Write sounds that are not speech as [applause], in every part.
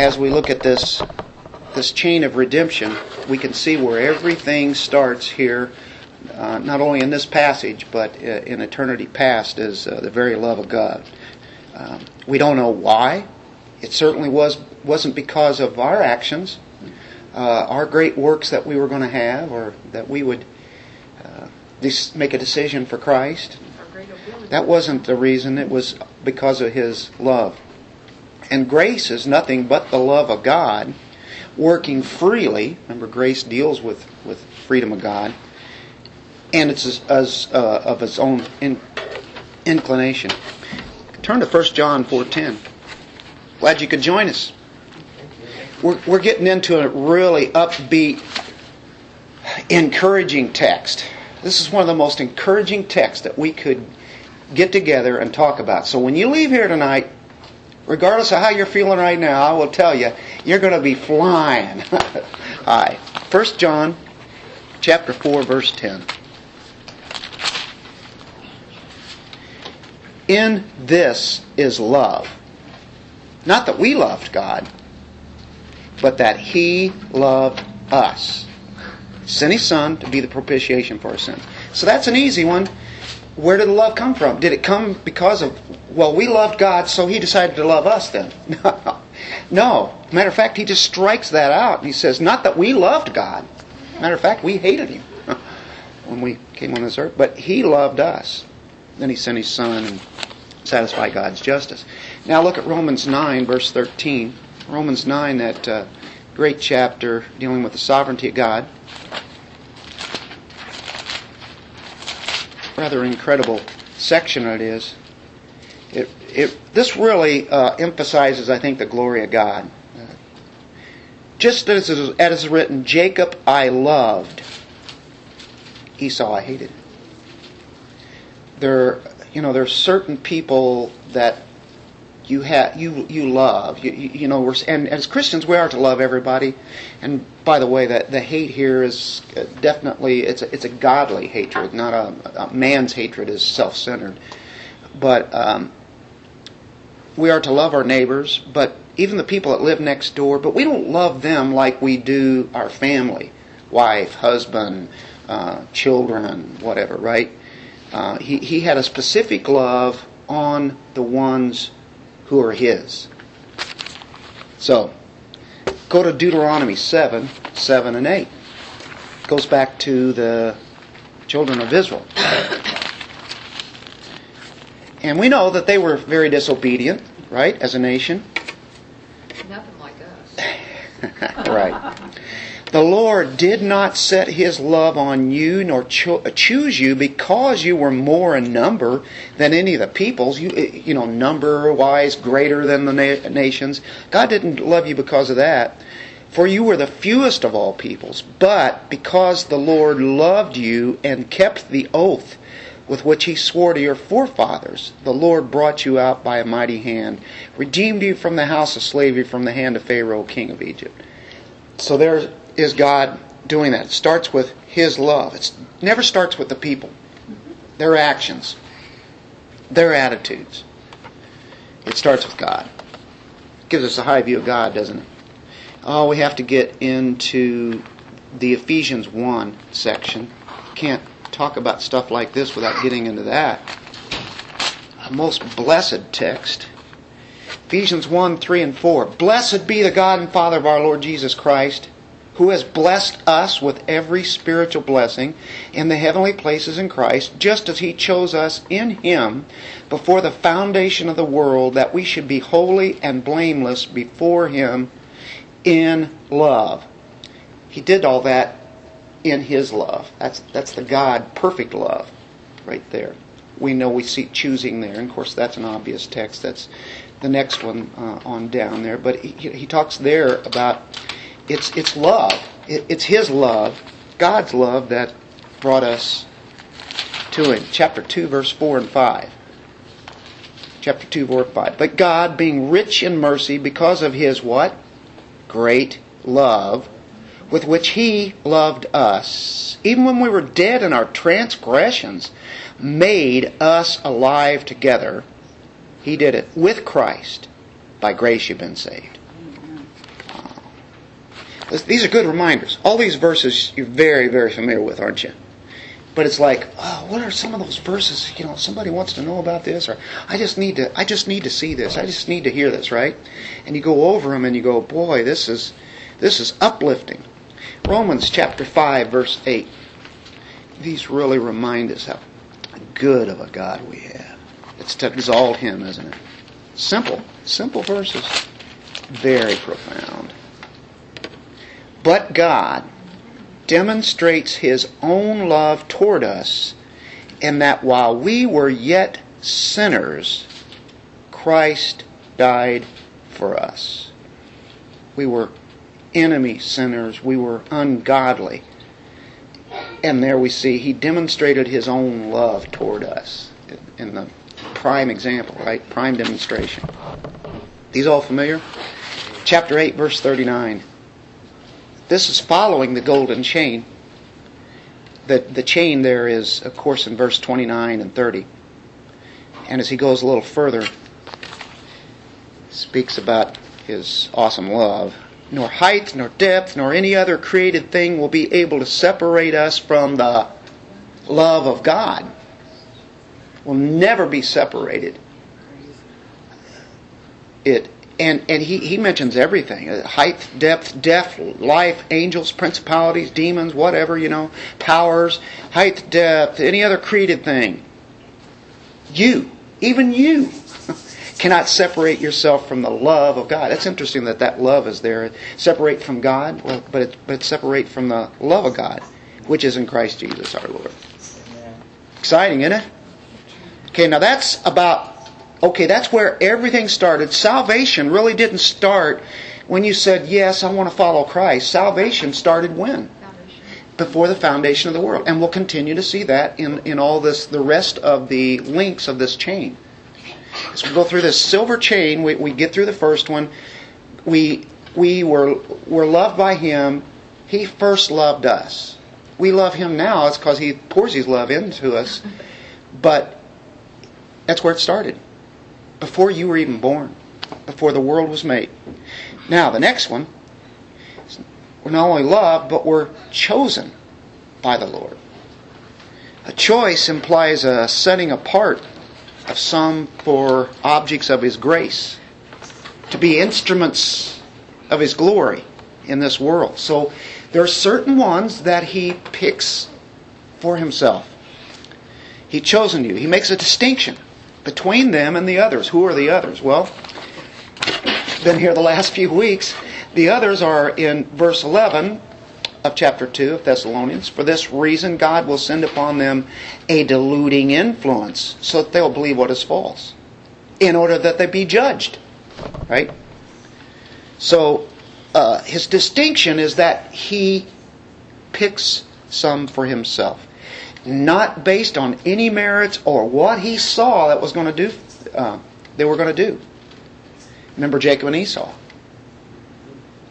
as we look at this this chain of redemption, we can see where everything starts here, uh, not only in this passage, but uh, in eternity past, is uh, the very love of God. Um, we don't know why. It certainly was wasn't because of our actions, uh, our great works that we were going to have, or that we would uh, make a decision for Christ. That wasn't the reason. It was because of His love. And grace is nothing but the love of God working freely. Remember, grace deals with, with freedom of God, and it's as, as uh, of its own in, inclination. Turn to 1 John 4.10. Glad you could join us. We're, we're getting into a really upbeat, encouraging text. This is one of the most encouraging texts that we could get together and talk about. So when you leave here tonight, regardless of how you're feeling right now, I will tell you, you're going to be flying. [laughs] All right. 1 John chapter 4 verse 10. In this is love. Not that we loved God, but that He loved us. Sent His Son to be the propitiation for our sins. So that's an easy one. Where did the love come from? Did it come because of, well, we loved God, so He decided to love us then? [laughs] no. Matter of fact, He just strikes that out. He says, not that we loved God. Matter of fact, we hated Him [laughs] when we came on this earth, but He loved us. Then He sent His Son and satisfied God's justice. Now look at Romans 9, verse 13. Romans 9, that uh, great chapter dealing with the sovereignty of God. Rather incredible section it is. It, this really uh, emphasizes, I think, the glory of God. Uh, just as it is written, Jacob I loved, Esau I hated. There, you know, there are certain people that you have you you love you, you, know we're and as Christians we are to love everybody and by the way that the hate here is definitely it's a, it's a godly hatred not a, a man's hatred is self-centered but um, we are to love our neighbors but even the people that live next door but we don't love them like we do our family wife husband uh, children whatever right uh, he, he had a specific love on the ones who are his. So, go to Deuteronomy 7, 7 and 8. It goes back to the children of Israel. And we know that they were very disobedient, right, as a nation. Nothing like us. [laughs] right. The Lord did not set his love on you nor cho- choose you because you were more in number than any of the peoples. You, eh, you know, number wise, greater than the na- nations. God didn't love you because of that. For you were the fewest of all peoples. But because the Lord loved you and kept the oath with which he swore to your forefathers, the Lord brought you out by a mighty hand, redeemed you from the house of slavery, from the hand of Pharaoh, king of Egypt. So there's God doing that? It starts with His love. It never starts with the people, their actions, their attitudes. It starts with God. It gives us a high view of God, doesn't it? Oh, we have to get into the Ephesians 1 section. Can't talk about stuff like this without getting into that. A most blessed text. Ephesians 1 3 and 4. Blessed be the God and Father of our Lord Jesus Christ who has blessed us with every spiritual blessing in the heavenly places in Christ, just as He chose us in Him before the foundation of the world, that we should be holy and blameless before Him in love. He did all that in His love. That's, that's the God perfect love right there. We know we see choosing there. And of course, that's an obvious text. That's the next one uh, on down there. But he, he talks there about it's, it's love. It, it's His love, God's love, that brought us to Him. Chapter 2, verse 4 and 5. Chapter 2, verse 5. But God, being rich in mercy, because of His what? Great love, with which He loved us, even when we were dead in our transgressions, made us alive together. He did it with Christ. By grace you've been saved. These are good reminders. All these verses you're very, very familiar with, aren't you? But it's like, oh, what are some of those verses? You know, somebody wants to know about this, or I just need to, I just need to see this. I just need to hear this, right? And you go over them and you go, boy, this is, this is uplifting. Romans chapter five, verse eight. These really remind us how good of a God we have. It's to exalt Him, isn't it? Simple, simple verses, very profound. But God demonstrates his own love toward us in that while we were yet sinners, Christ died for us. We were enemy sinners, we were ungodly. And there we see he demonstrated his own love toward us in the prime example, right? Prime demonstration. These all familiar? Chapter 8, verse 39. This is following the golden chain. The, the chain there is, of course, in verse 29 and 30. And as he goes a little further, speaks about his awesome love. Nor height, nor depth, nor any other created thing will be able to separate us from the love of God. We'll never be separated. It and and he, he mentions everything uh, height depth depth life angels principalities demons whatever you know powers height depth any other created thing you even you cannot separate yourself from the love of god that's interesting that that love is there separate from god but but separate from the love of god which is in christ jesus our lord exciting isn't it okay now that's about Okay, that's where everything started. Salvation really didn't start when you said, Yes, I want to follow Christ. Salvation started when? Before the foundation of the world. And we'll continue to see that in, in all this, the rest of the links of this chain. As we go through this silver chain, we, we get through the first one. We, we were, were loved by Him. He first loved us. We love Him now. It's because He pours His love into us. But that's where it started before you were even born, before the world was made. Now, the next one, we're not only loved, but we're chosen by the Lord. A choice implies a setting apart of some for objects of His grace, to be instruments of His glory in this world. So there are certain ones that He picks for Himself. He's chosen you. He makes a distinction between them and the others. Who are the others? Well, been here the last few weeks. The others are in verse 11 of chapter 2 of Thessalonians. For this reason, God will send upon them a deluding influence so that they'll believe what is false, in order that they be judged. Right? So, uh, his distinction is that he picks some for himself not based on any merits or what he saw that was going to do. Uh, they were going to do. Remember Jacob and Esau.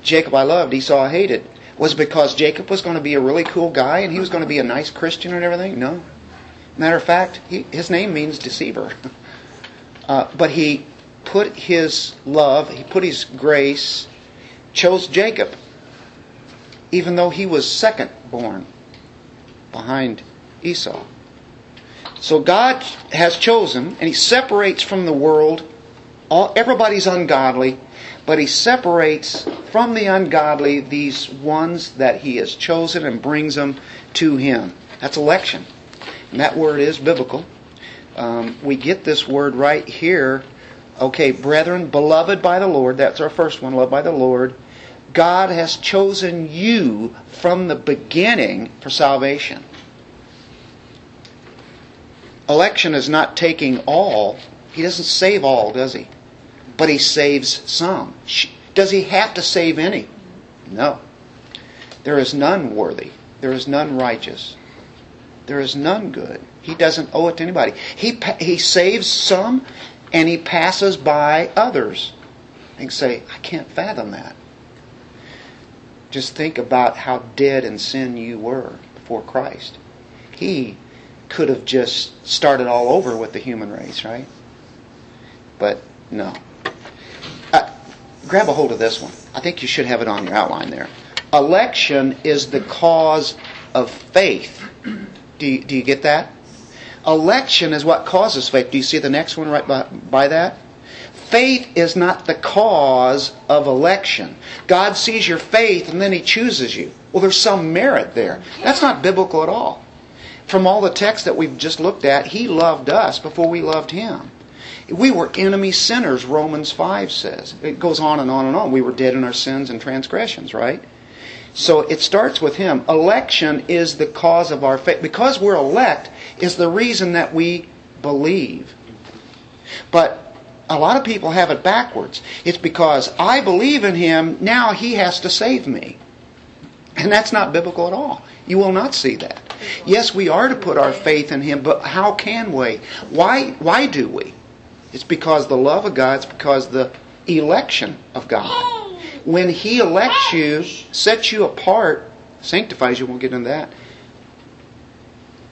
Jacob I loved, Esau I hated. Was because Jacob was going to be a really cool guy and he was going to be a nice Christian and everything? No. Matter of fact, he, his name means deceiver. [laughs] Uh, but he put his love, he put his grace, chose Jacob, even though he was second born behind Esau. So God has chosen, and He separates from the world. All, everybody's ungodly, but He separates from the ungodly these ones that He has chosen and brings them to Him. That's election. And that word is biblical. Um, we get this word right here. Okay, brethren, beloved by the Lord, that's our first one, loved by the Lord. God has chosen you from the beginning for salvation. Election is not taking all. He doesn't save all, does he? But he saves some. Does he have to save any? No. There is none worthy. There is none righteous. There is none good. He doesn't owe it to anybody. He, he saves some and he passes by others. And say, I can't fathom that. Just think about how dead in sin you were before Christ. He could have just started all over with the human race, right? But no. Grab a hold of this one. I think you should have it on your outline there. Election is the cause of faith. Do you, do you get that? Election is what causes faith. Do you see the next one right by, by that? Faith is not the cause of election. God sees your faith and then He chooses you. Well, there's some merit there. That's not biblical at all. From all the texts that we've just looked at, He loved us before we loved Him. We were enemy sinners, Romans 5 says. It goes on and on and on. We were dead in our sins and transgressions, right? So it starts with Him. Election is the cause of our faith. Because we're elect is the reason that we believe. But a lot of people have it backwards. It's because I believe in Him, now He has to save me. And that's not biblical at all. You will not see that. Yes, we are to put our faith in Him, but how can we? Why, why do we? It's because the love of God, it's because the election of God. When He elects you, sets you apart, sanctifies you, we'll get into that,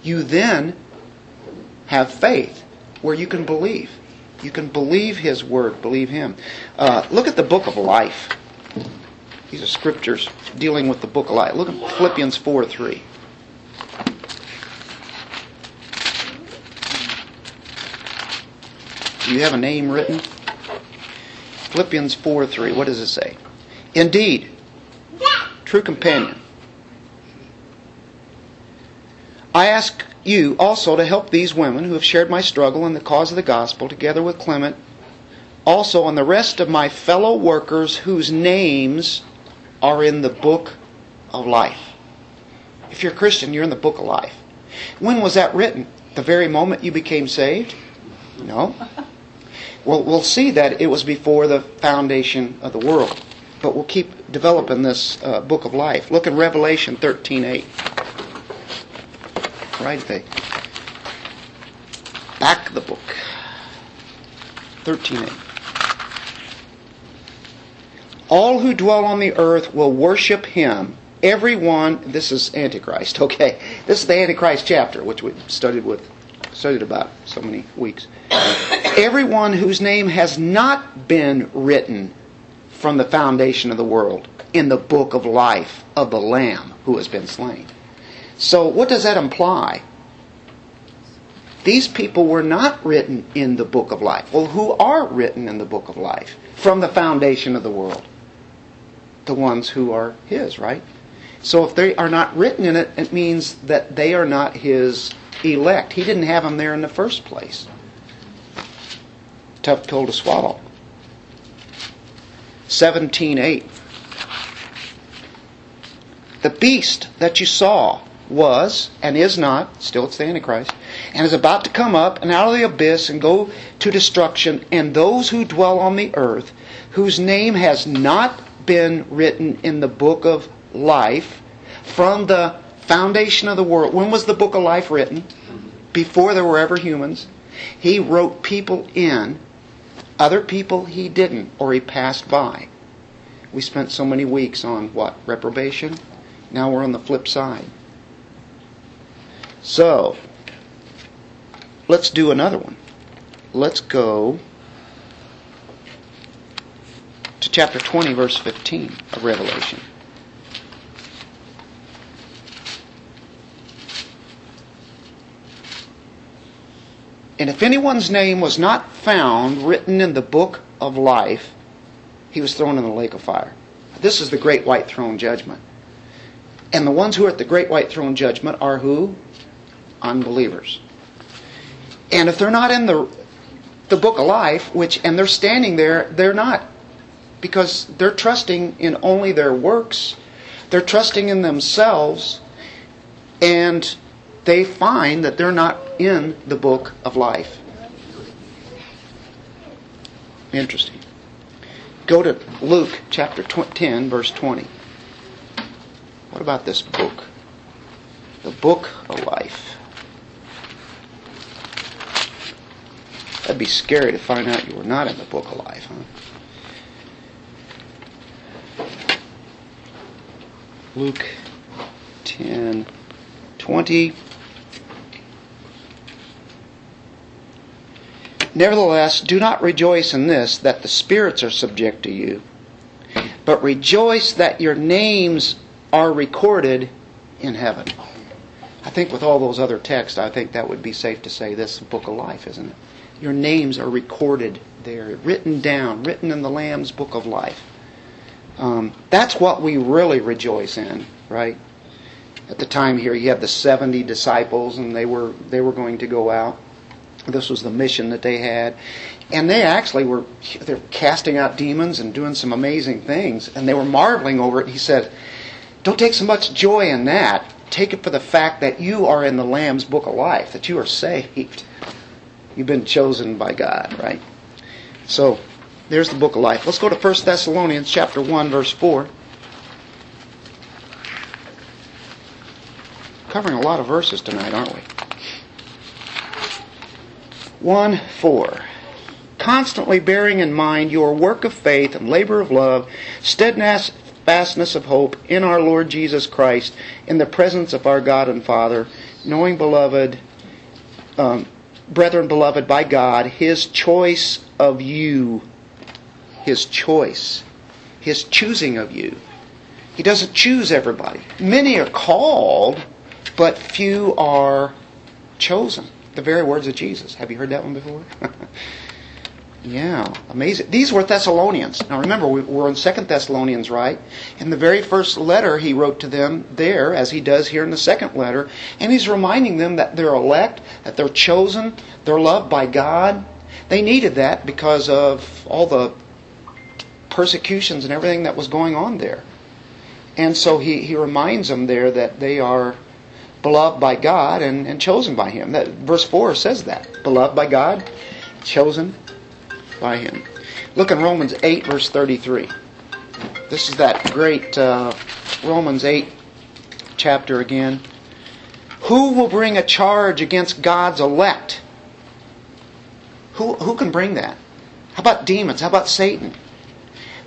you then have faith where you can believe. You can believe His Word, believe Him. Uh, look at the book of life. These are scriptures dealing with the book of life. Look at Philippians 4 3. Do you have a name written? Philippians 4 3. What does it say? Indeed, true companion. I ask you also to help these women who have shared my struggle in the cause of the gospel, together with Clement, also and the rest of my fellow workers whose names are in the book of life. If you're a Christian, you're in the book of life. When was that written? The very moment you became saved? No. Well, we'll see that it was before the foundation of the world. But we'll keep developing this uh, book of life. Look in Revelation 13:8. Right there. Back the book. 13:8. All who dwell on the earth will worship him. Everyone, this is Antichrist, [laughs] okay? This is the Antichrist chapter, which we studied with studied about so many weeks. Everyone whose name has not been written from the foundation of the world in the book of life of the Lamb who has been slain. So, what does that imply? These people were not written in the book of life. Well, who are written in the book of life from the foundation of the world? The ones who are His, right? So, if they are not written in it, it means that they are not His elect. He didn't have them there in the first place. Tough pill to swallow. 17:8 The beast that you saw was and is not, still it's the Antichrist, and is about to come up and out of the abyss and go to destruction, and those who dwell on the earth, whose name has not been written in the book of life from the foundation of the world. When was the book of life written? Before there were ever humans. He wrote people in, other people he didn't, or he passed by. We spent so many weeks on what? Reprobation? Now we're on the flip side. So, let's do another one. Let's go to chapter 20, verse 15 of Revelation. And if anyone's name was not found written in the book of life, he was thrown in the lake of fire. This is the great white throne judgment. And the ones who are at the great white throne judgment are who? Unbelievers. And if they're not in the the book of life, which and they're standing there, they're not. Because they're trusting in only their works. They're trusting in themselves and they find that they're not in the book of life. Interesting. Go to Luke chapter 10, verse 20. What about this book? The book of life. That'd be scary to find out you were not in the book of life, huh? Luke 10, 20. Nevertheless, do not rejoice in this, that the spirits are subject to you, but rejoice that your names are recorded in heaven. I think with all those other texts, I think that would be safe to say this book of life, isn't it? Your names are recorded there, written down, written in the Lamb's book of life. Um, that's what we really rejoice in, right? At the time here, you have the 70 disciples, and they were they were going to go out. This was the mission that they had, and they actually were they're casting out demons and doing some amazing things, and they were marveling over it. He said, "Don't take so much joy in that. Take it for the fact that you are in the Lamb's book of life, that you are saved. You've been chosen by God, right?" So, there's the book of life. Let's go to 1 Thessalonians chapter 1 verse 4. Covering a lot of verses tonight, aren't we? 1 4. Constantly bearing in mind your work of faith and labor of love, steadfastness of hope in our Lord Jesus Christ, in the presence of our God and Father, knowing, beloved, um, brethren beloved by God, His choice of you, His choice, His choosing of you. He doesn't choose everybody. Many are called, but few are chosen. The very words of Jesus. Have you heard that one before? [laughs] yeah, amazing. These were Thessalonians. Now remember, we're in Second Thessalonians, right? In the very first letter he wrote to them there, as he does here in the second letter, and he's reminding them that they're elect, that they're chosen, they're loved by God. They needed that because of all the persecutions and everything that was going on there. And so he, he reminds them there that they are beloved by God and, and chosen by Him. That verse four says that beloved by God, chosen by Him. Look in Romans eight verse thirty three. This is that great uh, Romans eight chapter again. Who will bring a charge against God's elect? Who who can bring that? How about demons? How about Satan?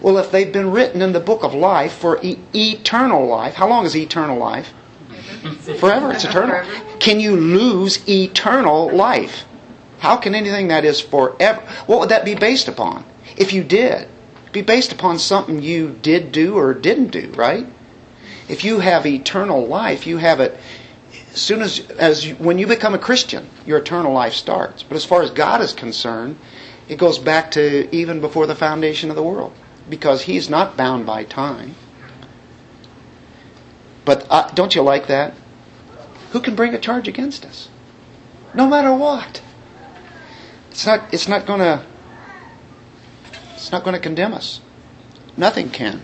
Well, if they've been written in the book of life for e- eternal life, how long is eternal life? Forever. It's eternal. Can you lose eternal life? How can anything that is forever? What would that be based upon? If you did, be based upon something you did do or didn't do, right? If you have eternal life, you have it as soon as as you, when you become a Christian, your eternal life starts. But as far as God is concerned, it goes back to even before the foundation of the world because he's not bound by time. But uh, don't you like that? Who can bring a charge against us? No matter what. It's not it's not going to it's not going to condemn us. Nothing can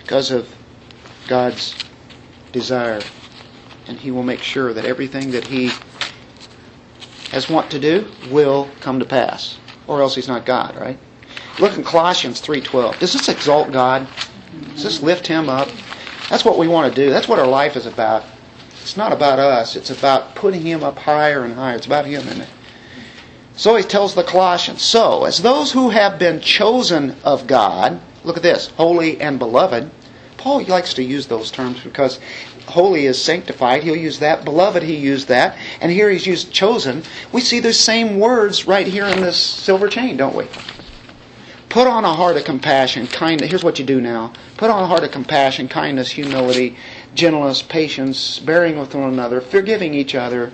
because of God's desire and he will make sure that everything that he has want to do will come to pass or else he's not God, right? Look in Colossians 3:12. Does this exalt God? Does this lift him up? That's what we want to do. That's what our life is about. It's not about us. It's about putting him up higher and higher. It's about him, isn't it? So he tells the Colossians, So, as those who have been chosen of God, look at this, holy and beloved. Paul likes to use those terms because holy is sanctified. He'll use that. Beloved, he used that. And here he's used chosen. We see those same words right here in this silver chain, don't we? Put on a heart of compassion, kindness. Here's what you do now. Put on a heart of compassion, kindness, humility, gentleness, patience, bearing with one another, forgiving each other.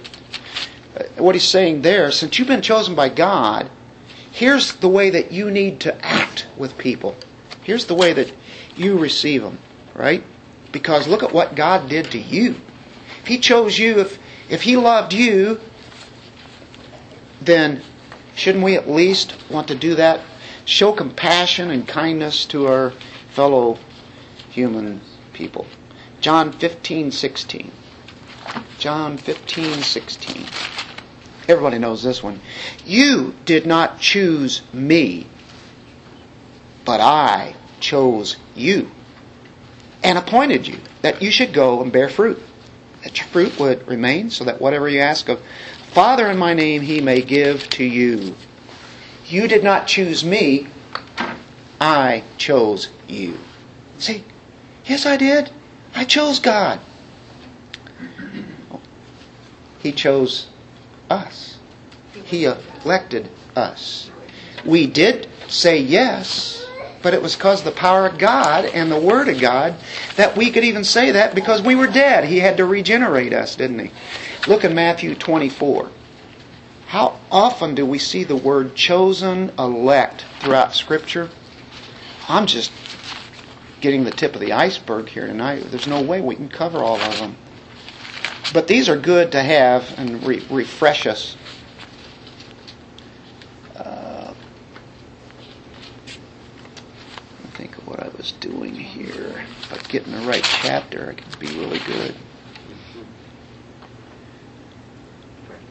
Uh, what he's saying there, since you've been chosen by God, here's the way that you need to act with people. Here's the way that you receive them, right? Because look at what God did to you. If He chose you, if, if He loved you, then shouldn't we at least want to do that? Show compassion and kindness to our fellow human people. John 15, 16. John 15, 16. Everybody knows this one. You did not choose me, but I chose you and appointed you that you should go and bear fruit. That your fruit would remain, so that whatever you ask of Father in my name, he may give to you. You did not choose me, I chose you. See, yes, I did. I chose God. He chose us. He elected us. We did say yes, but it was because the power of God and the Word of God that we could even say that because we were dead. He had to regenerate us, didn't He? Look at Matthew 24. How often do we see the word chosen, elect throughout Scripture? I'm just getting the tip of the iceberg here tonight. There's no way we can cover all of them. But these are good to have and re- refresh us Uh, I think of what I was doing here. If I get in the right chapter, I can be really good.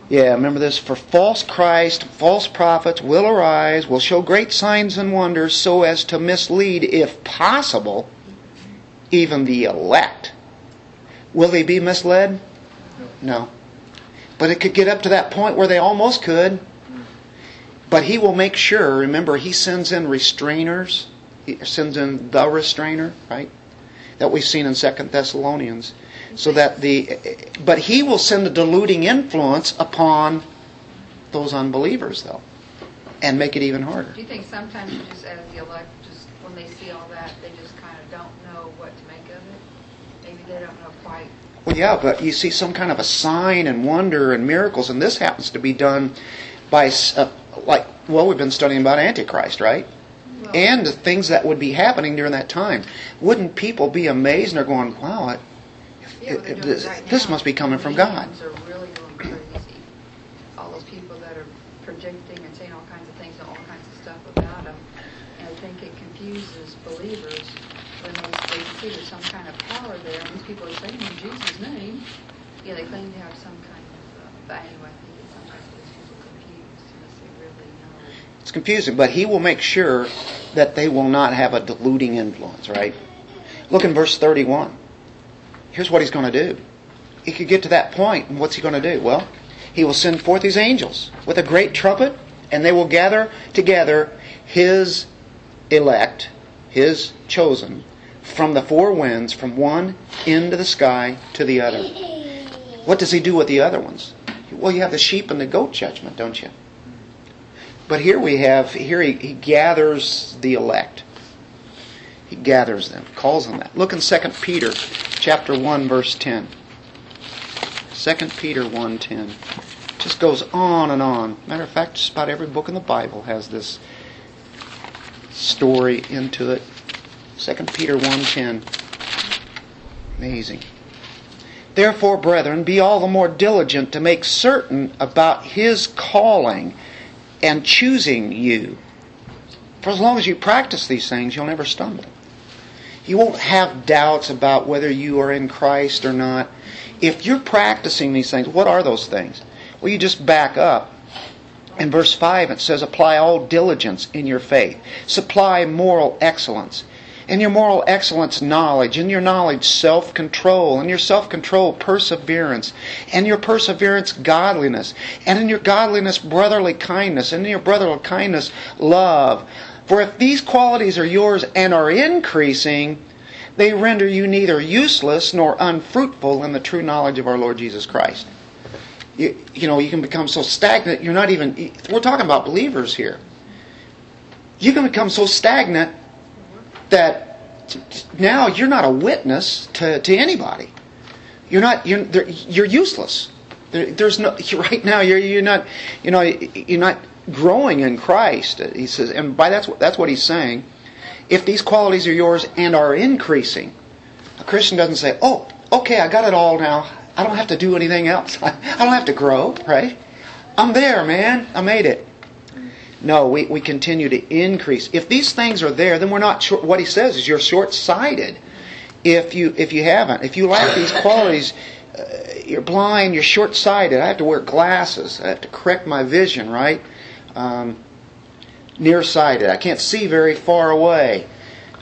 Yeah, remember this? For false Christ, false prophets will arise, will show great signs and wonders so as to mislead, if possible, even the elect. Will they be misled? No. But it could get up to that point where they almost could. But he will make sure, remember, he sends in restrainers he sends in the restrainer, right? That we've seen in Second Thessalonians. So that the, but he will send a deluding influence upon those unbelievers, though, and make it even harder. Do you think sometimes you just as the elect, just when they see all that, they just kind of don't know what to make of it? Maybe they don't know quite. Well, yeah, but you see some kind of a sign and wonder and miracles, and this happens to be done by, uh, like, well, we've been studying about Antichrist, right? and the things that would be happening during that time. Wouldn't people be amazed and they're going, wow, yeah, it, this, right this must be coming from God. are really going crazy. All those people that are predicting and saying all kinds of things and all kinds of stuff about them. And I think it confuses believers when they, they see there's some kind of power there. And these people are saying in Jesus' name. Yeah, they claim to have some kind of, uh, but anyway, It's confusing, but he will make sure that they will not have a deluding influence, right? Look in verse 31. Here's what he's going to do. He could get to that point, and what's he going to do? Well, he will send forth his angels with a great trumpet, and they will gather together his elect, his chosen, from the four winds, from one end of the sky to the other. What does he do with the other ones? Well, you have the sheep and the goat judgment, don't you? But here we have, here he, he gathers the elect. He gathers them, calls on that. Look in 2 Peter chapter 1, verse 10. 2 Peter 1.10. Just goes on and on. Matter of fact, just about every book in the Bible has this story into it. 2 Peter 1.10. Amazing. Therefore, brethren, be all the more diligent to make certain about his calling and choosing you. For as long as you practice these things, you'll never stumble. You won't have doubts about whether you are in Christ or not. If you're practicing these things, what are those things? Well, you just back up. In verse 5, it says, Apply all diligence in your faith, supply moral excellence in your moral excellence, knowledge. In your knowledge, self control. In your self control, perseverance. In your perseverance, godliness. And in your godliness, brotherly kindness. And in your brotherly kindness, love. For if these qualities are yours and are increasing, they render you neither useless nor unfruitful in the true knowledge of our Lord Jesus Christ. You, you know, you can become so stagnant, you're not even, we're talking about believers here. You can become so stagnant that now you're not a witness to, to anybody. You're not you're you're useless. There, there's no [laughs] right now you're you're not you know you're not growing in Christ. He says, and by that's what that's what he's saying. If these qualities are yours and are increasing, a Christian doesn't say, "Oh, okay, I got it all now. I don't have to do anything else. [laughs] I don't have to grow." Right? I'm there, man. I made it. No, we, we continue to increase. If these things are there, then we're not short. What he says is you're short sighted if you, if you haven't. If you lack these qualities, uh, you're blind, you're short sighted. I have to wear glasses. I have to correct my vision, right? Um, nearsighted. I can't see very far away.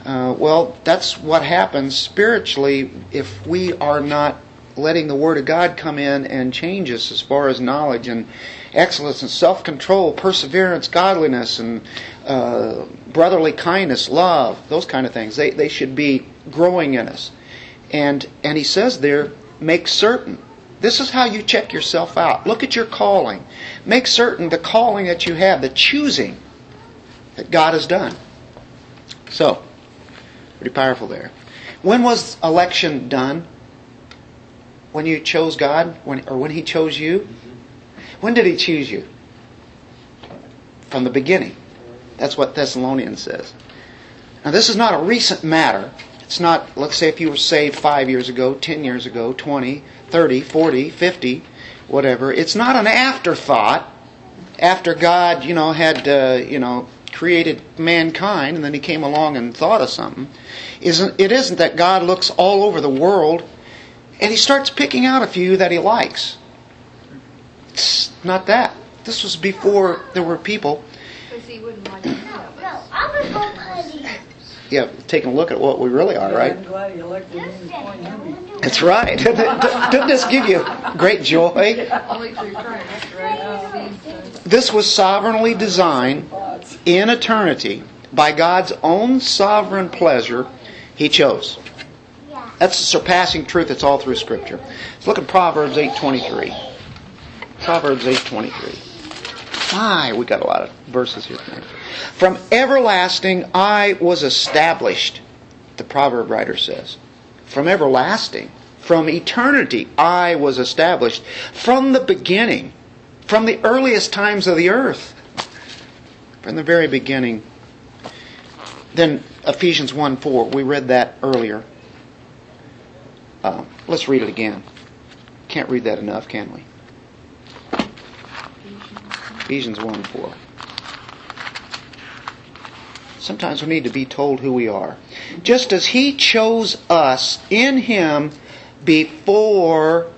Uh, well, that's what happens spiritually if we are not letting the Word of God come in and change us as far as knowledge and excellence and self control, perseverance, godliness, and uh, brotherly kindness, love, those kind of things. They, they should be growing in us. And, and he says there, make certain. This is how you check yourself out. Look at your calling. Make certain the calling that you have, the choosing that God has done. So, pretty powerful there. When was election done? When you chose God, when or when He chose you? When did He choose you? From the beginning. That's what Thessalonians says. Now, this is not a recent matter. It's not, let's say, if you were saved five years ago, 10 years ago, 20, 30, 40, 50, whatever. It's not an afterthought after God, you know, had, uh, you know, created mankind and then he came along and thought of something. Isn't, it isn't that God looks all over the world and he starts picking out a few that he likes. It's not that. This was before there were people. Because he wouldn't like any of No, us. I'm gonna go putty. Yeah, taking a look at what we really are, right? I'm glad you elected me to. That's right. [laughs] Doesn't this give you great joy? Only through Christ, right? Seems to- This was sovereignly designed in eternity by God's own sovereign pleasure. He chose. That's the surpassing truth that's all through Scripture. Let's look at Proverbs 8.23. Proverbs 8.23. My, we got a lot of verses here tonight. From everlasting I was established, the proverb writer says. From everlasting, from eternity I was established. From the beginning, from the earliest times of the earth. From the very beginning. Then Ephesians 1 4, we read that earlier. Uh, let's read it again. Can't read that enough, can we? Ephesians 1 4. Sometimes we need to be told who we are. Just as He chose us in Him before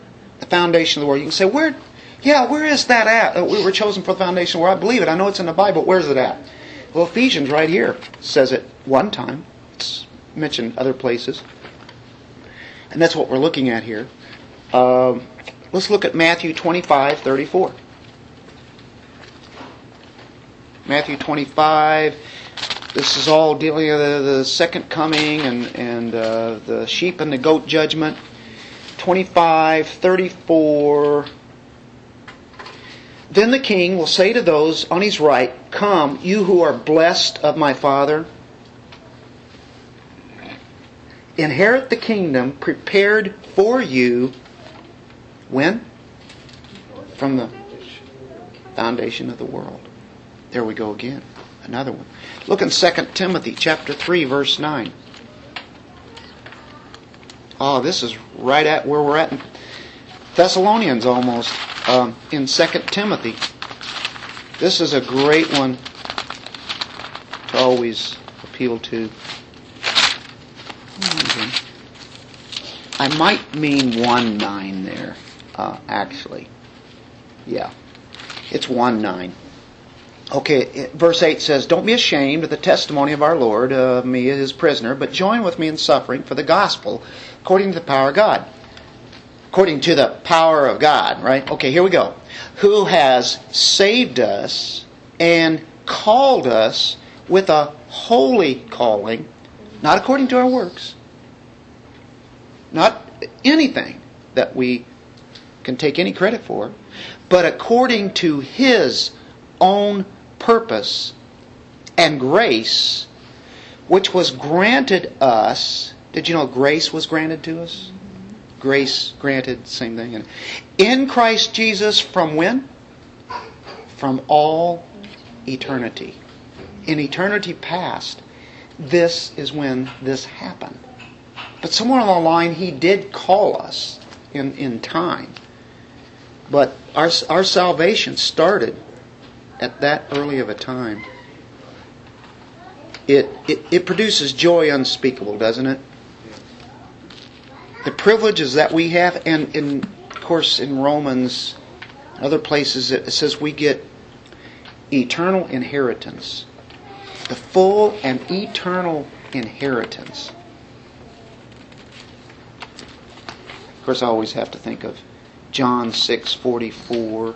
the foundation of the world. You can say, where, yeah, where is that at? Uh, We were chosen for the foundation where I believe it. I know it's in the Bible. Where's it at? Well, Ephesians right here says it one time. It's mentioned other places. And that's what we're looking at here. Um, let's look at Matthew 25, 34. Matthew 25. This is all dealing with the, second coming and, and uh, the sheep and the goat judgment. 25, 34. Then the king will say to those on his right, Come, you who are blessed of my Father, inherit the kingdom prepared for you when? From the foundation of the world. There we go again. Another one. Look in 2 Timothy chapter 3 verse 9. Oh, this is right at where we're at in Thessalonians almost. Um, in 2 Timothy. This is a great one to always appeal to. I might mean 1 9 there, uh, actually. Yeah. It's 1 9. Okay, verse 8 says, Don't be ashamed of the testimony of our Lord, uh, me, his prisoner, but join with me in suffering for the gospel according to the power of God. According to the power of God, right? Okay, here we go. Who has saved us and called us with a holy calling, not according to our works, not anything that we can take any credit for, but according to His own purpose and grace, which was granted us. Did you know grace was granted to us? Grace granted, same thing. In Christ Jesus from when? From all eternity. In eternity past, this is when this happened. But somewhere along the line, He did call us in, in time. But our, our salvation started at that early of a time. It, it, it produces joy unspeakable, doesn't it? The privileges that we have, and, and of course in Romans, other places, it says we get eternal inheritance. The full and eternal inheritance. Of course, I always have to think of John 6:44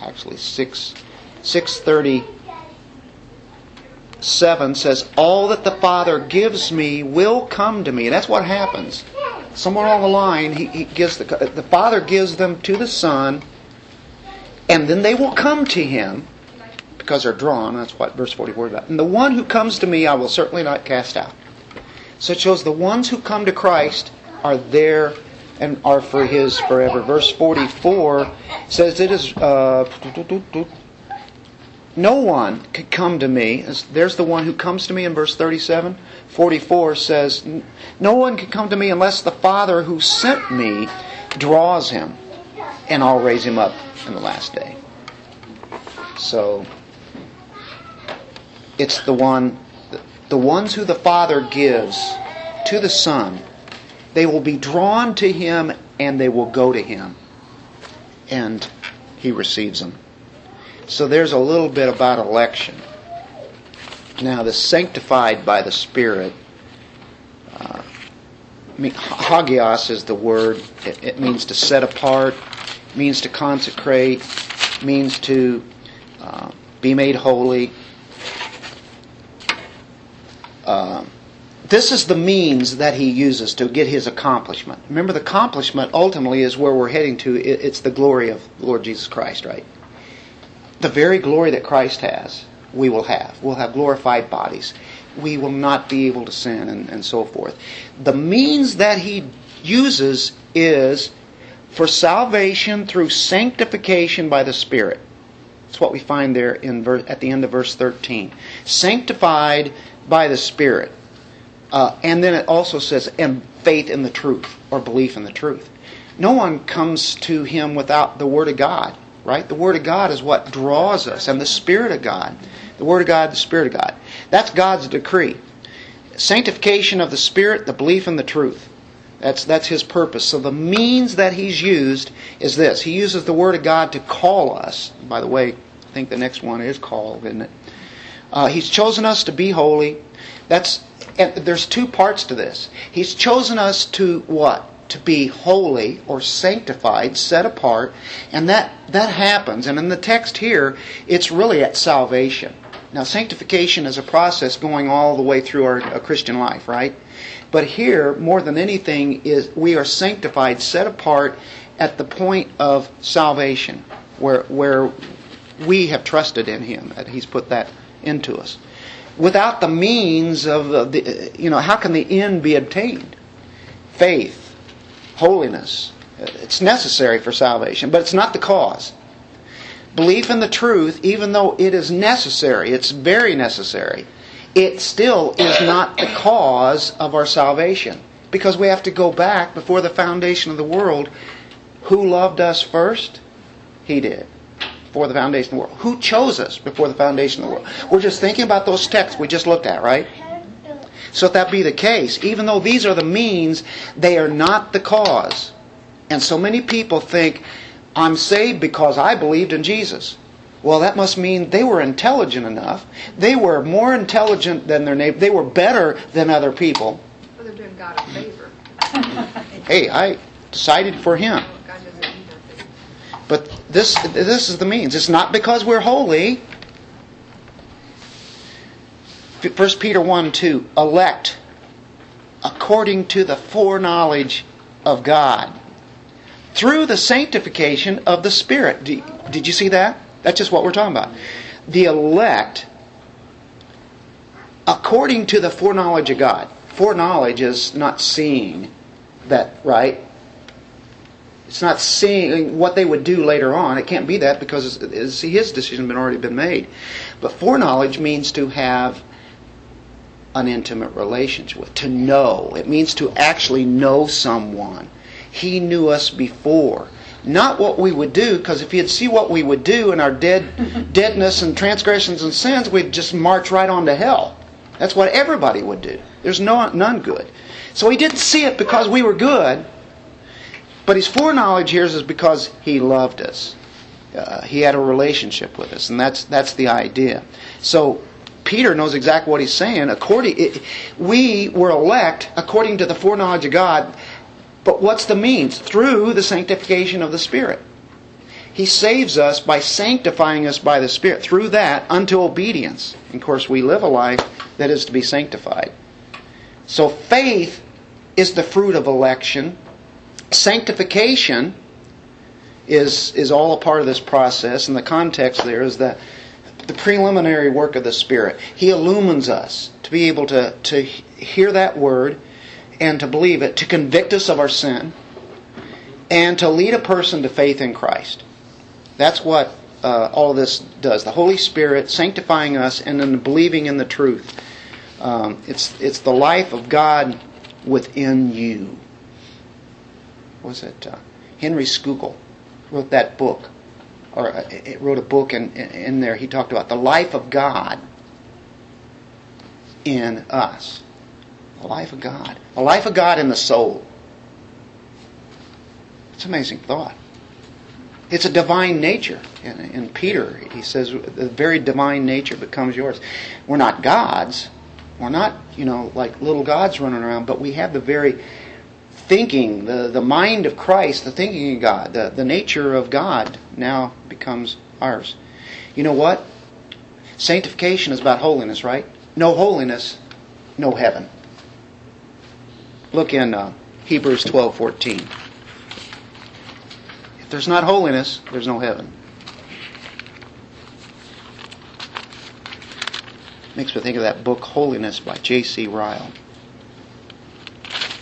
actually 6 637 says all that the father gives me will come to me and that's what happens somewhere along the line he, he gives the the father gives them to the son and then they will come to him because they're drawn. That's what verse 44 is about. And the one who comes to me, I will certainly not cast out. So it shows the ones who come to Christ are there and are for His forever. Verse 44 says, "It is uh, no one could come to me." There's the one who comes to me in verse 37. 44 says, "No one can come to me unless the Father who sent me draws him, and I'll raise him up in the last day." So it's the one, the ones who the Father gives to the Son. They will be drawn to Him and they will go to Him. And He receives them. So there's a little bit about election. Now, the sanctified by the Spirit, uh, hagios is the word. It, it means to set apart, means to consecrate, means to uh, be made holy. Uh, this is the means that he uses to get his accomplishment. Remember, the accomplishment ultimately is where we're heading to. It's the glory of Lord Jesus Christ, right? The very glory that Christ has, we will have. We'll have glorified bodies. We will not be able to sin and, and so forth. The means that he uses is for salvation through sanctification by the Spirit. That's what we find there in ver- at the end of verse 13. Sanctified by the Spirit. Uh, and then it also says, and faith in the truth, or belief in the truth. No one comes to him without the Word of God, right? The Word of God is what draws us, and the Spirit of God. The Word of God, the Spirit of God. That's God's decree. Sanctification of the Spirit, the belief in the truth. That's, that's his purpose. So the means that he's used is this. He uses the Word of God to call us. By the way, I think the next one is called, isn't it? Uh, he's chosen us to be holy. That's and there's two parts to this. He's chosen us to what? To be holy or sanctified, set apart, and that that happens. And in the text here, it's really at salvation. Now, sanctification is a process going all the way through our, Christian life, right? But here, more than anything, is we are sanctified, set apart at the point of salvation, where where we have trusted in Him, that He's put that into us. Without the means of the, you know, how can the end be obtained? Faith, holiness. It's necessary for salvation, but it's not the cause. Belief in the truth, even though it is necessary, it's very necessary it still is not the cause of our salvation. Because we have to go back before the foundation of the world. Who loved us first? He did. Before the foundation of the world. Who chose us before the foundation of the world? We're just thinking about those texts we just looked at, right? So if that be the case, even though these are the means, they are not the cause. And so many people think, I'm saved because I believed in Jesus. Well, that must mean they were intelligent enough. They were more intelligent than their neighbor. They were better than other people. Well, they're doing God a favor. [laughs] hey, I decided for Him. God doesn't need. But this this is the means. It's not because we're holy. 1 Peter 1 2, elect according to the foreknowledge of God through the sanctification of the Spirit. Did you see that? That's just what we're talking about. The elect, according to the foreknowledge of God. Foreknowledge is not seeing that, right? It's not seeing what they would do later on. It can't be that because his decision has already been made. But foreknowledge means to have an intimate relationship with, to know. It means to actually know someone. He knew us before not what we would do, because if he'd see what we would do in our dead [laughs] deadness and transgressions and sins, we'd just march right on to hell. That's what everybody would do. There's no, none good. So he didn't see it because we were good, but his foreknowledge here is because he loved us. Uh, he had a relationship with us, and that's that's the idea. So Peter knows exactly what he's saying. According, it, we were elect according to the foreknowledge of God but what's the means? Through the sanctification of the Spirit. He saves us by sanctifying us by the Spirit. Through that, unto obedience. And of course, we live a life that is to be sanctified. So faith is the fruit of election. Sanctification is, is all a part of this process, and the context there is that the preliminary work of the Spirit. He illumines us to be able to, to hear that word and to believe it, to convict us of our sin, and to lead a person to faith in Christ. That's what uh, all this does. The Holy Spirit sanctifying us and then believing in the truth. Um, it's, it's the life of God within you. Was it? Uh, Henry Scougal wrote that book, or uh, wrote a book, and in there he talked about the life of God in us. The life of God. The life of God in the soul. It's an amazing thought. It's a divine nature. In, in Peter, he says, the very divine nature becomes yours. We're not gods. We're not, you know, like little gods running around, but we have the very thinking, the, the mind of Christ, the thinking of God, the, the nature of God now becomes ours. You know what? Sanctification is about holiness, right? No holiness, no heaven. Look in uh, Hebrews 12:14. If there's not holiness, there's no heaven. Makes me think of that book Holiness by J.C. Ryle.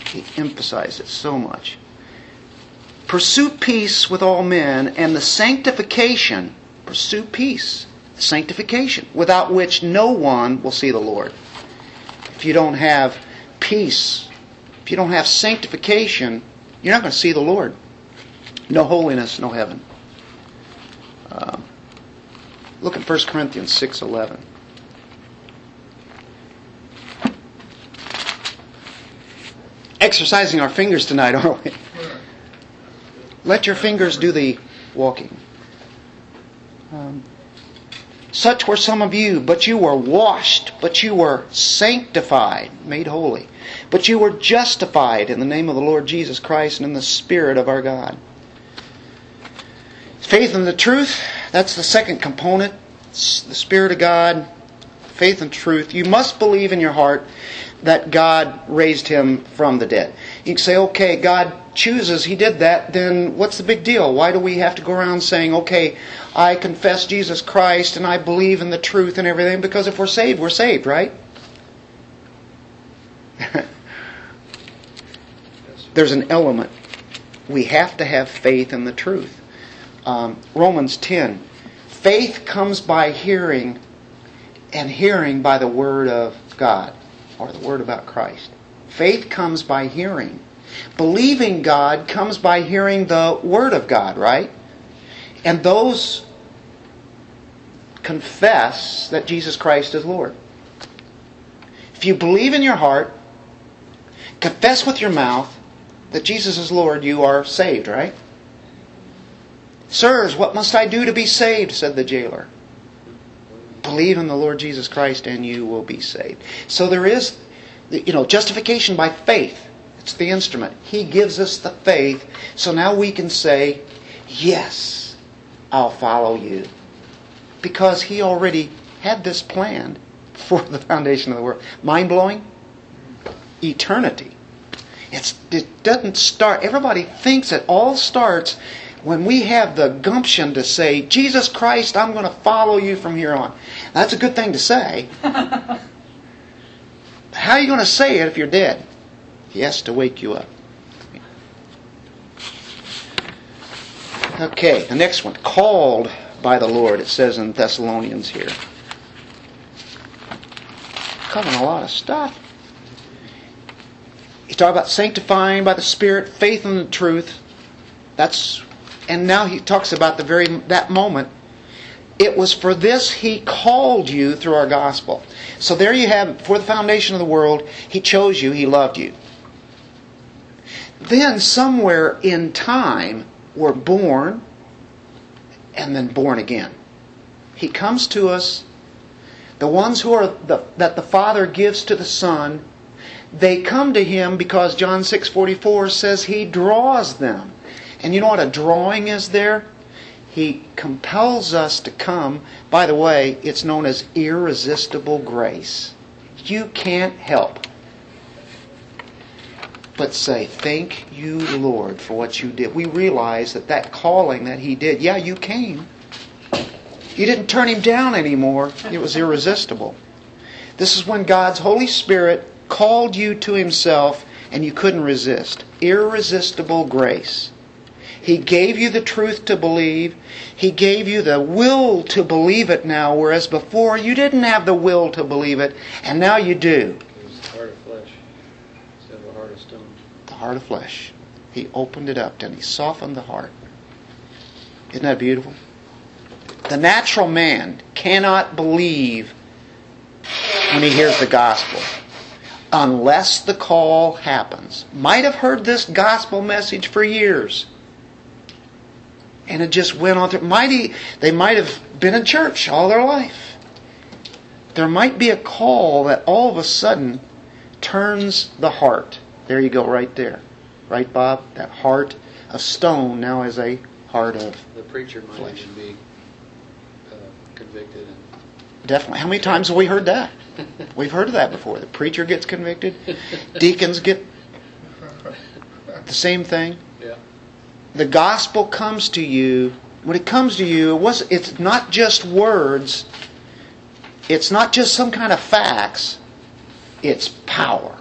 He emphasized it so much. Pursue peace with all men and the sanctification, pursue peace, sanctification, without which no one will see the Lord. If you don't have peace, if you don't have sanctification, you're not going to see the Lord. No holiness, no heaven. Um, look at 1 Corinthians 6.11. Exercising our fingers tonight, aren't we? Let your fingers do the walking. Um, such were some of you, but you were washed, but you were sanctified, made holy. But you were justified in the name of the Lord Jesus Christ and in the Spirit of our God. Faith in the truth, that's the second component. It's the Spirit of God, faith and truth. You must believe in your heart that God raised him from the dead. You can say, okay, God chooses, he did that, then what's the big deal? Why do we have to go around saying, okay, I confess Jesus Christ and I believe in the truth and everything? Because if we're saved, we're saved, right? [laughs] There's an element. We have to have faith in the truth. Um, Romans 10. Faith comes by hearing, and hearing by the Word of God, or the Word about Christ. Faith comes by hearing. Believing God comes by hearing the Word of God, right? And those confess that Jesus Christ is Lord. If you believe in your heart, confess with your mouth that Jesus is Lord, you are saved, right? Sirs, what must I do to be saved? said the jailer. Believe in the Lord Jesus Christ and you will be saved. So there is, you know, justification by faith. It's the instrument. He gives us the faith. So now we can say, yes, I'll follow you. Because He already had this planned for the foundation of the world. Mind blowing? Eternity. It's, it doesn't start, everybody thinks it all starts when we have the gumption to say, Jesus Christ, I'm going to follow you from here on. That's a good thing to say. [laughs] How are you going to say it if you're dead? He has to wake you up. Okay, the next one. Called by the Lord, it says in Thessalonians here. Covering a lot of stuff. He talked about sanctifying by the Spirit, faith in the truth. That's and now he talks about the very that moment. It was for this he called you through our gospel. So there you have it. for the foundation of the world, he chose you, he loved you. Then somewhere in time we're born and then born again. He comes to us the ones who are the, that the Father gives to the Son, they come to him because John 6:44 says he draws them. And you know what a drawing is there? He compels us to come. By the way, it's known as irresistible grace. You can't help but say, Thank you, Lord, for what you did. We realize that that calling that He did, yeah, you came. You didn't turn him down anymore. It was irresistible. This is when God's Holy Spirit called you to himself and you couldn't resist. Irresistible grace. He gave you the truth to believe. He gave you the will to believe it now, whereas before you didn't have the will to believe it, and now you do. The heart of flesh instead of a heart of stone. The heart of flesh. He opened it up and he softened the heart. Isn't that beautiful? The natural man cannot believe when he hears the gospel unless the call happens. Might have heard this gospel message for years. And it just went on through. Might he, they might have been in church all their life. There might be a call that all of a sudden turns the heart. There you go, right there. Right, Bob? That heart of stone now is a heart of The preacher might Flesh. even be uh, convicted. And Definitely. How many times have we heard that? [laughs] We've heard of that before. The preacher gets convicted, deacons get [laughs] the same thing. yeah, The gospel comes to you. When it comes to you, it was, it's not just words. It's not just some kind of facts. It's power.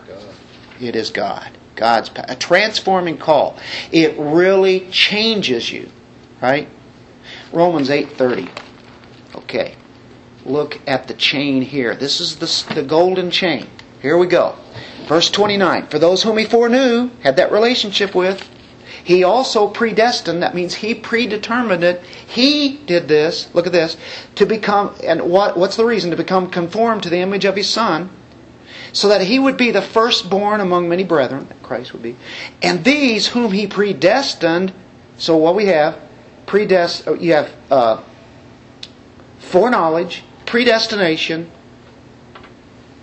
It is God. God's power. A transforming call. It really changes you, right? Romans 8:30. Okay. Look at the chain here. This is the, the golden chain. Here we go. Verse 29. For those whom he foreknew, had that relationship with, he also predestined. That means he predetermined it. He did this. Look at this. To become, and what, what's the reason? To become conformed to the image of his son so that he would be the firstborn among many brethren, that Christ would be. And these whom he predestined, so what we have, predest, you have uh, foreknowledge, predestination.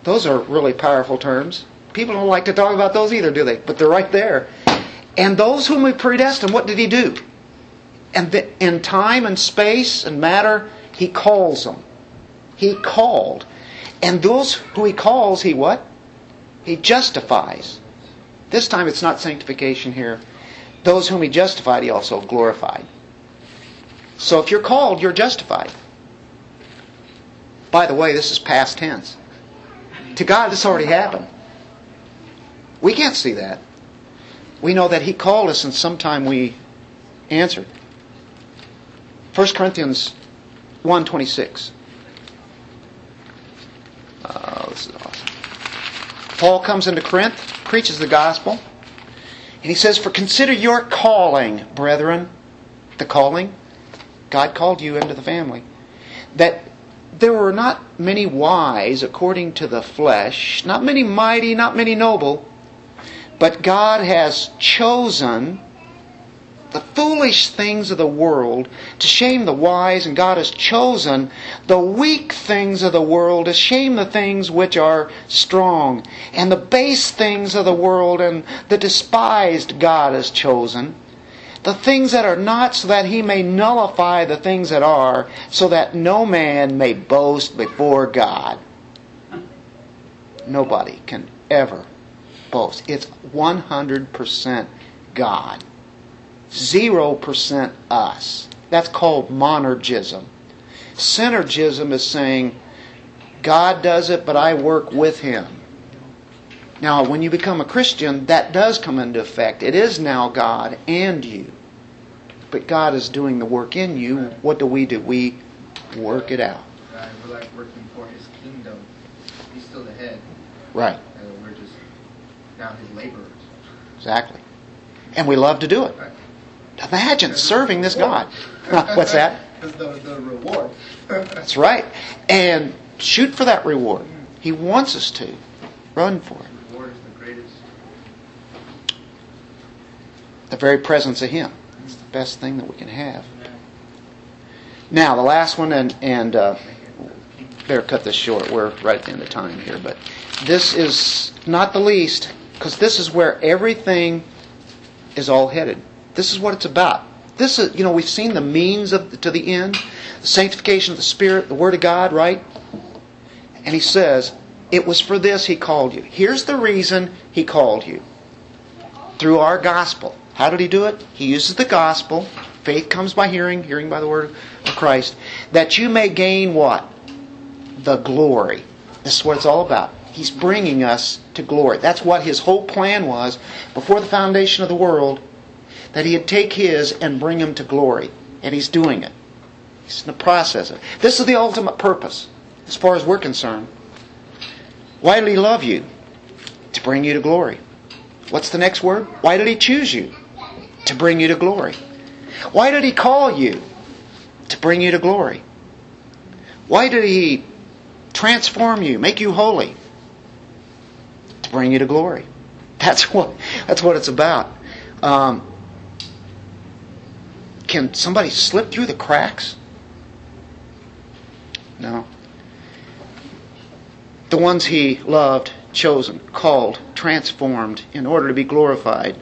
Those are really powerful terms. People don't like to talk about those either, do they? But they're right there. And those whom he predestined, what did he do? And the, in time and space and matter, he calls them. He called. And those who he calls, he what? He justifies. This time it's not sanctification here. Those whom he justified, he also glorified. So if you're called, you're justified. By the way, this is past tense. To God, this already happened. We can't see that. We know that he called us and sometime we answered. 1 Corinthians 1.26. Oh, uh, this is awesome. Paul comes into Corinth, preaches the gospel, and he says, For consider your calling, brethren. The calling. God called you into the family. That there were not many wise according to the flesh, not many mighty, not many noble, but God has chosen the foolish things of the world to shame the wise, and God has chosen the weak things of the world to shame the things which are strong, and the base things of the world and the despised God has chosen. The things that are not, so that he may nullify the things that are, so that no man may boast before God. Nobody can ever It's 100% God. 0% us. That's called monergism. Synergism is saying, God does it, but I work with Him. Now, when you become a Christian, that does come into effect. It is now God and you. But God is doing the work in you. What do we do? We work it out. Uh, we're like working for his kingdom. He's still the head, Right. And we're just now his laborers. Exactly. And we love to do it. Right. Imagine serving this God. [laughs] What's that? [laughs] The, the reward. [laughs] That's right. And shoot for that reward. He wants us to. Run for it. The reward is the greatest. The very presence of Him. It's the best thing that we can have. Now, the last one, and, and uh, better cut this short. We're right at the end of time here. But this is not the least, because this is where everything is all headed. This is what it's about. This is, you know, we've seen the means of to the end, the sanctification of the Spirit, the Word of God, right? And he says, it was for this he called you. Here's the reason he called you. Through our gospel. How did he do it? He uses the gospel. Faith comes by hearing, hearing by the word of Christ. that you may gain what? The glory. This is what it's all about. He's bringing us to glory. That's what his whole plan was before the foundation of the world, that he'd take his and bring him to glory. And he's doing it. He's in the process of it. This is the ultimate purpose, as far as we're concerned. Why did he love you? To bring you to glory. What's the next word? Why did he choose you? To bring you to glory. Why did he call you? To bring you to glory. Why did he transform you, make you holy? Bring you to glory. That's what that's what it's about. Um, can somebody slip through the cracks? No. The ones he loved, chosen, called, transformed in order to be glorified.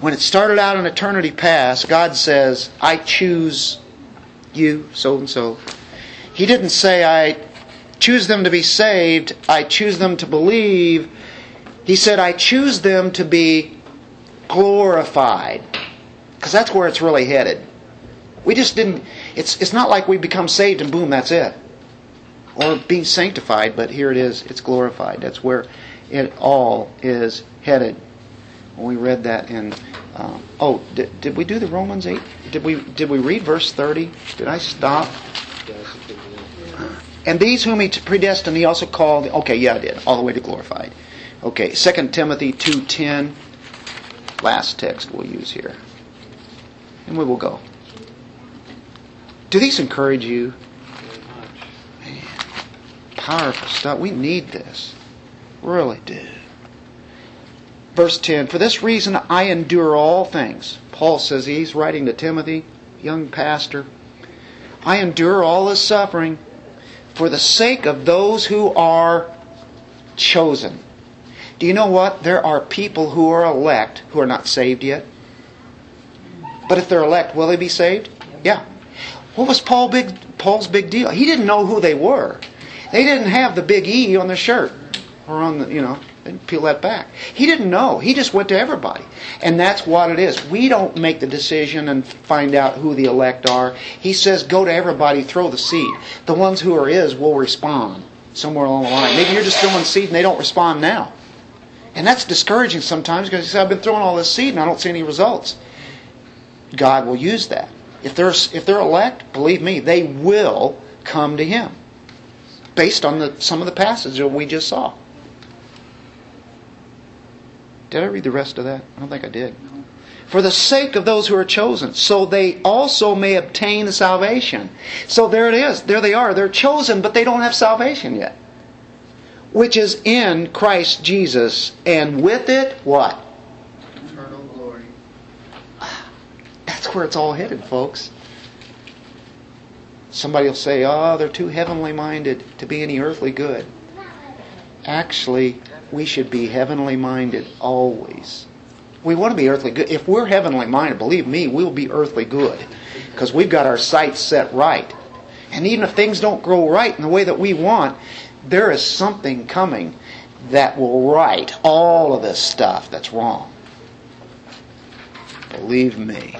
When it started out in eternity past, God says, I choose you, so and so. He didn't say, I choose them to be saved, I choose them to believe. He said, I choose them to be glorified. Because that's where it's really headed. We just didn't, it's, it's not like we become saved and boom, that's it. Or being sanctified, but here it is, it's glorified. That's where it all is headed. We read that in, um, oh, did, did we do the Romans 8? Did we, did we read verse 30? Did I stop? And these whom he predestined, he also called. Okay, yeah, I did. All the way to glorified. Okay, 2 Timothy 2.10. Last text we'll use here. And we will go. Do these encourage you? Much. Powerful stuff. We need this. Really do. Verse 10 For this reason I endure all things. Paul says he's writing to Timothy, young pastor. I endure all this suffering for the sake of those who are chosen. Do you know what? There are people who are elect who are not saved yet. But if they're elect, will they be saved? Yeah. What was Paul big, Paul's big deal? He didn't know who they were. They didn't have the big E on their shirt or on the, you know, and peel that back. He didn't know. He just went to everybody. And that's what it is. We don't make the decision and find out who the elect are. He says, go to everybody, throw the seed. The ones who are is will respond somewhere along the line. Maybe you're just throwing seed and they don't respond now. And that's discouraging sometimes because you say, I've been throwing all this seed and I don't see any results. God will use that. If they're, if they're elect, believe me, they will come to Him. Based on the, some of the passages that we just saw. Did I read the rest of that? I don't think I did. For the sake of those who are chosen, so they also may obtain the salvation. So there it is. There they are. They're chosen, but they don't have salvation yet. Which is in Christ Jesus. And with it, what? Eternal glory. [sighs] That's where it's all headed, folks. Somebody will say, oh, they're too heavenly minded to be any earthly good. Actually, we should be heavenly minded always. We want to be earthly good. If we're heavenly minded, believe me, we'll be earthly good because we've got our sights set right. And even if things don't grow right in the way that we want, there is something coming that will right all of this stuff that's wrong. Believe me.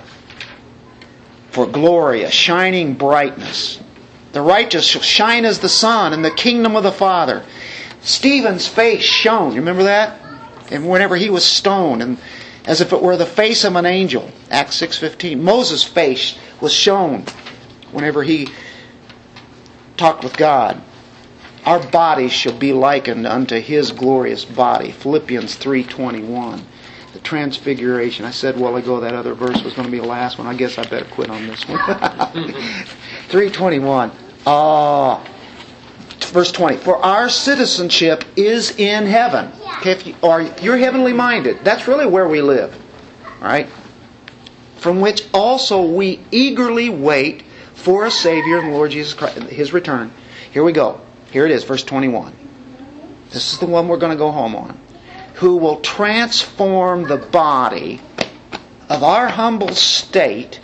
For glory, a shining brightness. The righteous shall shine as the sun in the kingdom of the Father. Stephen's face shone. You remember that? And whenever he was stoned, and as if it were the face of an angel. Acts six fifteen. Moses' face was shown whenever he talked with God. Our bodies shall be likened unto his glorious body. Philippians three twenty one. The transfiguration. I said a while ago that other verse was going to be the last one. I guess I better quit on this one. [laughs] 321. Ah, verse 20 for our citizenship is in heaven okay if you are you're heavenly minded that's really where we live all right from which also we eagerly wait for a savior the lord jesus christ his return here we go here it is verse 21 this is the one we're going to go home on who will transform the body of our humble state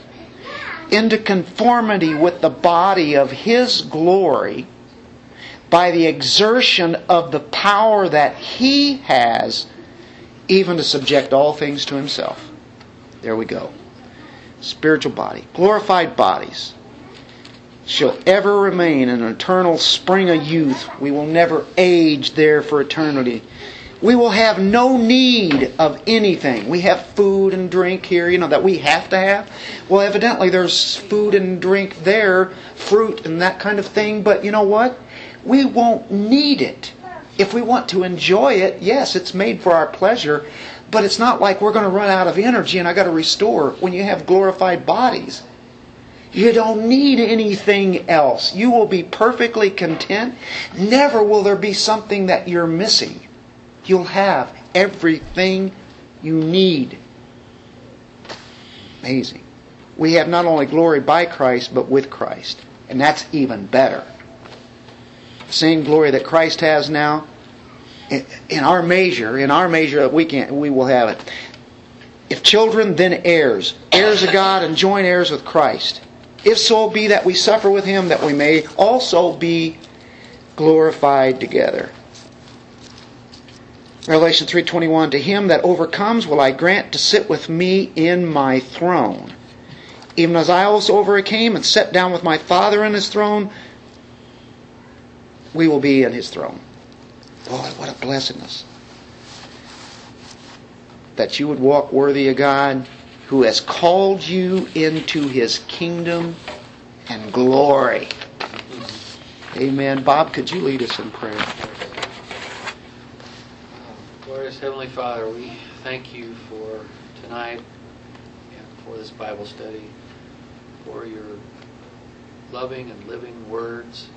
into conformity with the body of his glory by the exertion of the power that he has, even to subject all things to himself. There we go. Spiritual body, glorified bodies. Shall ever remain an eternal spring of youth. We will never age there for eternity. We will have no need of anything. We have food and drink here, you know, that we have to have. Well, evidently there's food and drink there, fruit and that kind of thing, but you know what? We won't need it. If we want to enjoy it, yes, it's made for our pleasure, but it's not like we're going to run out of energy and I got to restore when you have glorified bodies. You don't need anything else. You will be perfectly content. Never will there be something that you're missing. You'll have everything you need. Amazing. We have not only glory by Christ, but with Christ. And that's even better. The same glory that Christ has now, in our measure, in our measure, we can we will have it. If children, then heirs, heirs of God, and joint heirs with Christ. If so be that we suffer with Him, that we may also be glorified together. Revelation 3:21 To him that overcomes will I grant to sit with me in my throne even as I also overcame and sat down with my Father in his throne we will be in his throne boy what a blessedness that you would walk worthy of God who has called you into his kingdom and glory. Amen. Bob could you lead us in prayer? Glorious Heavenly Father, we thank you for tonight and for this Bible study, for your loving and living words,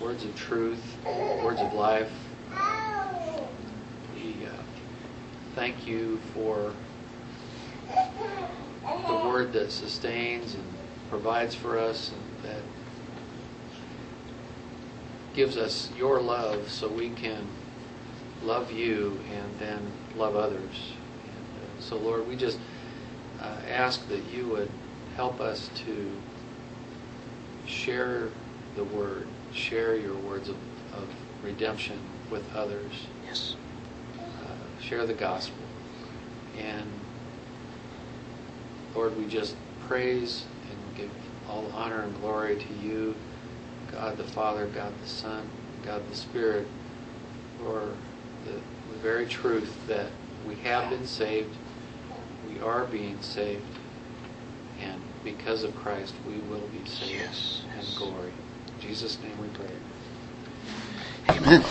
words of truth, words of life. We uh, thank you for the word that sustains and provides for us and that gives us your love so we can love you and then love others. And uh, so, Lord, we just uh, ask that you would help us to share the word, share your words of, of redemption with others. yes Uh, share the gospel. And Lord, we just praise and give all honor and glory to you, God the Father, God the Son, God the Spirit, for the, the very truth that we have been saved, we are being saved, and because of Christ, we will be saved Yes. in glory. In Jesus' name we pray. amen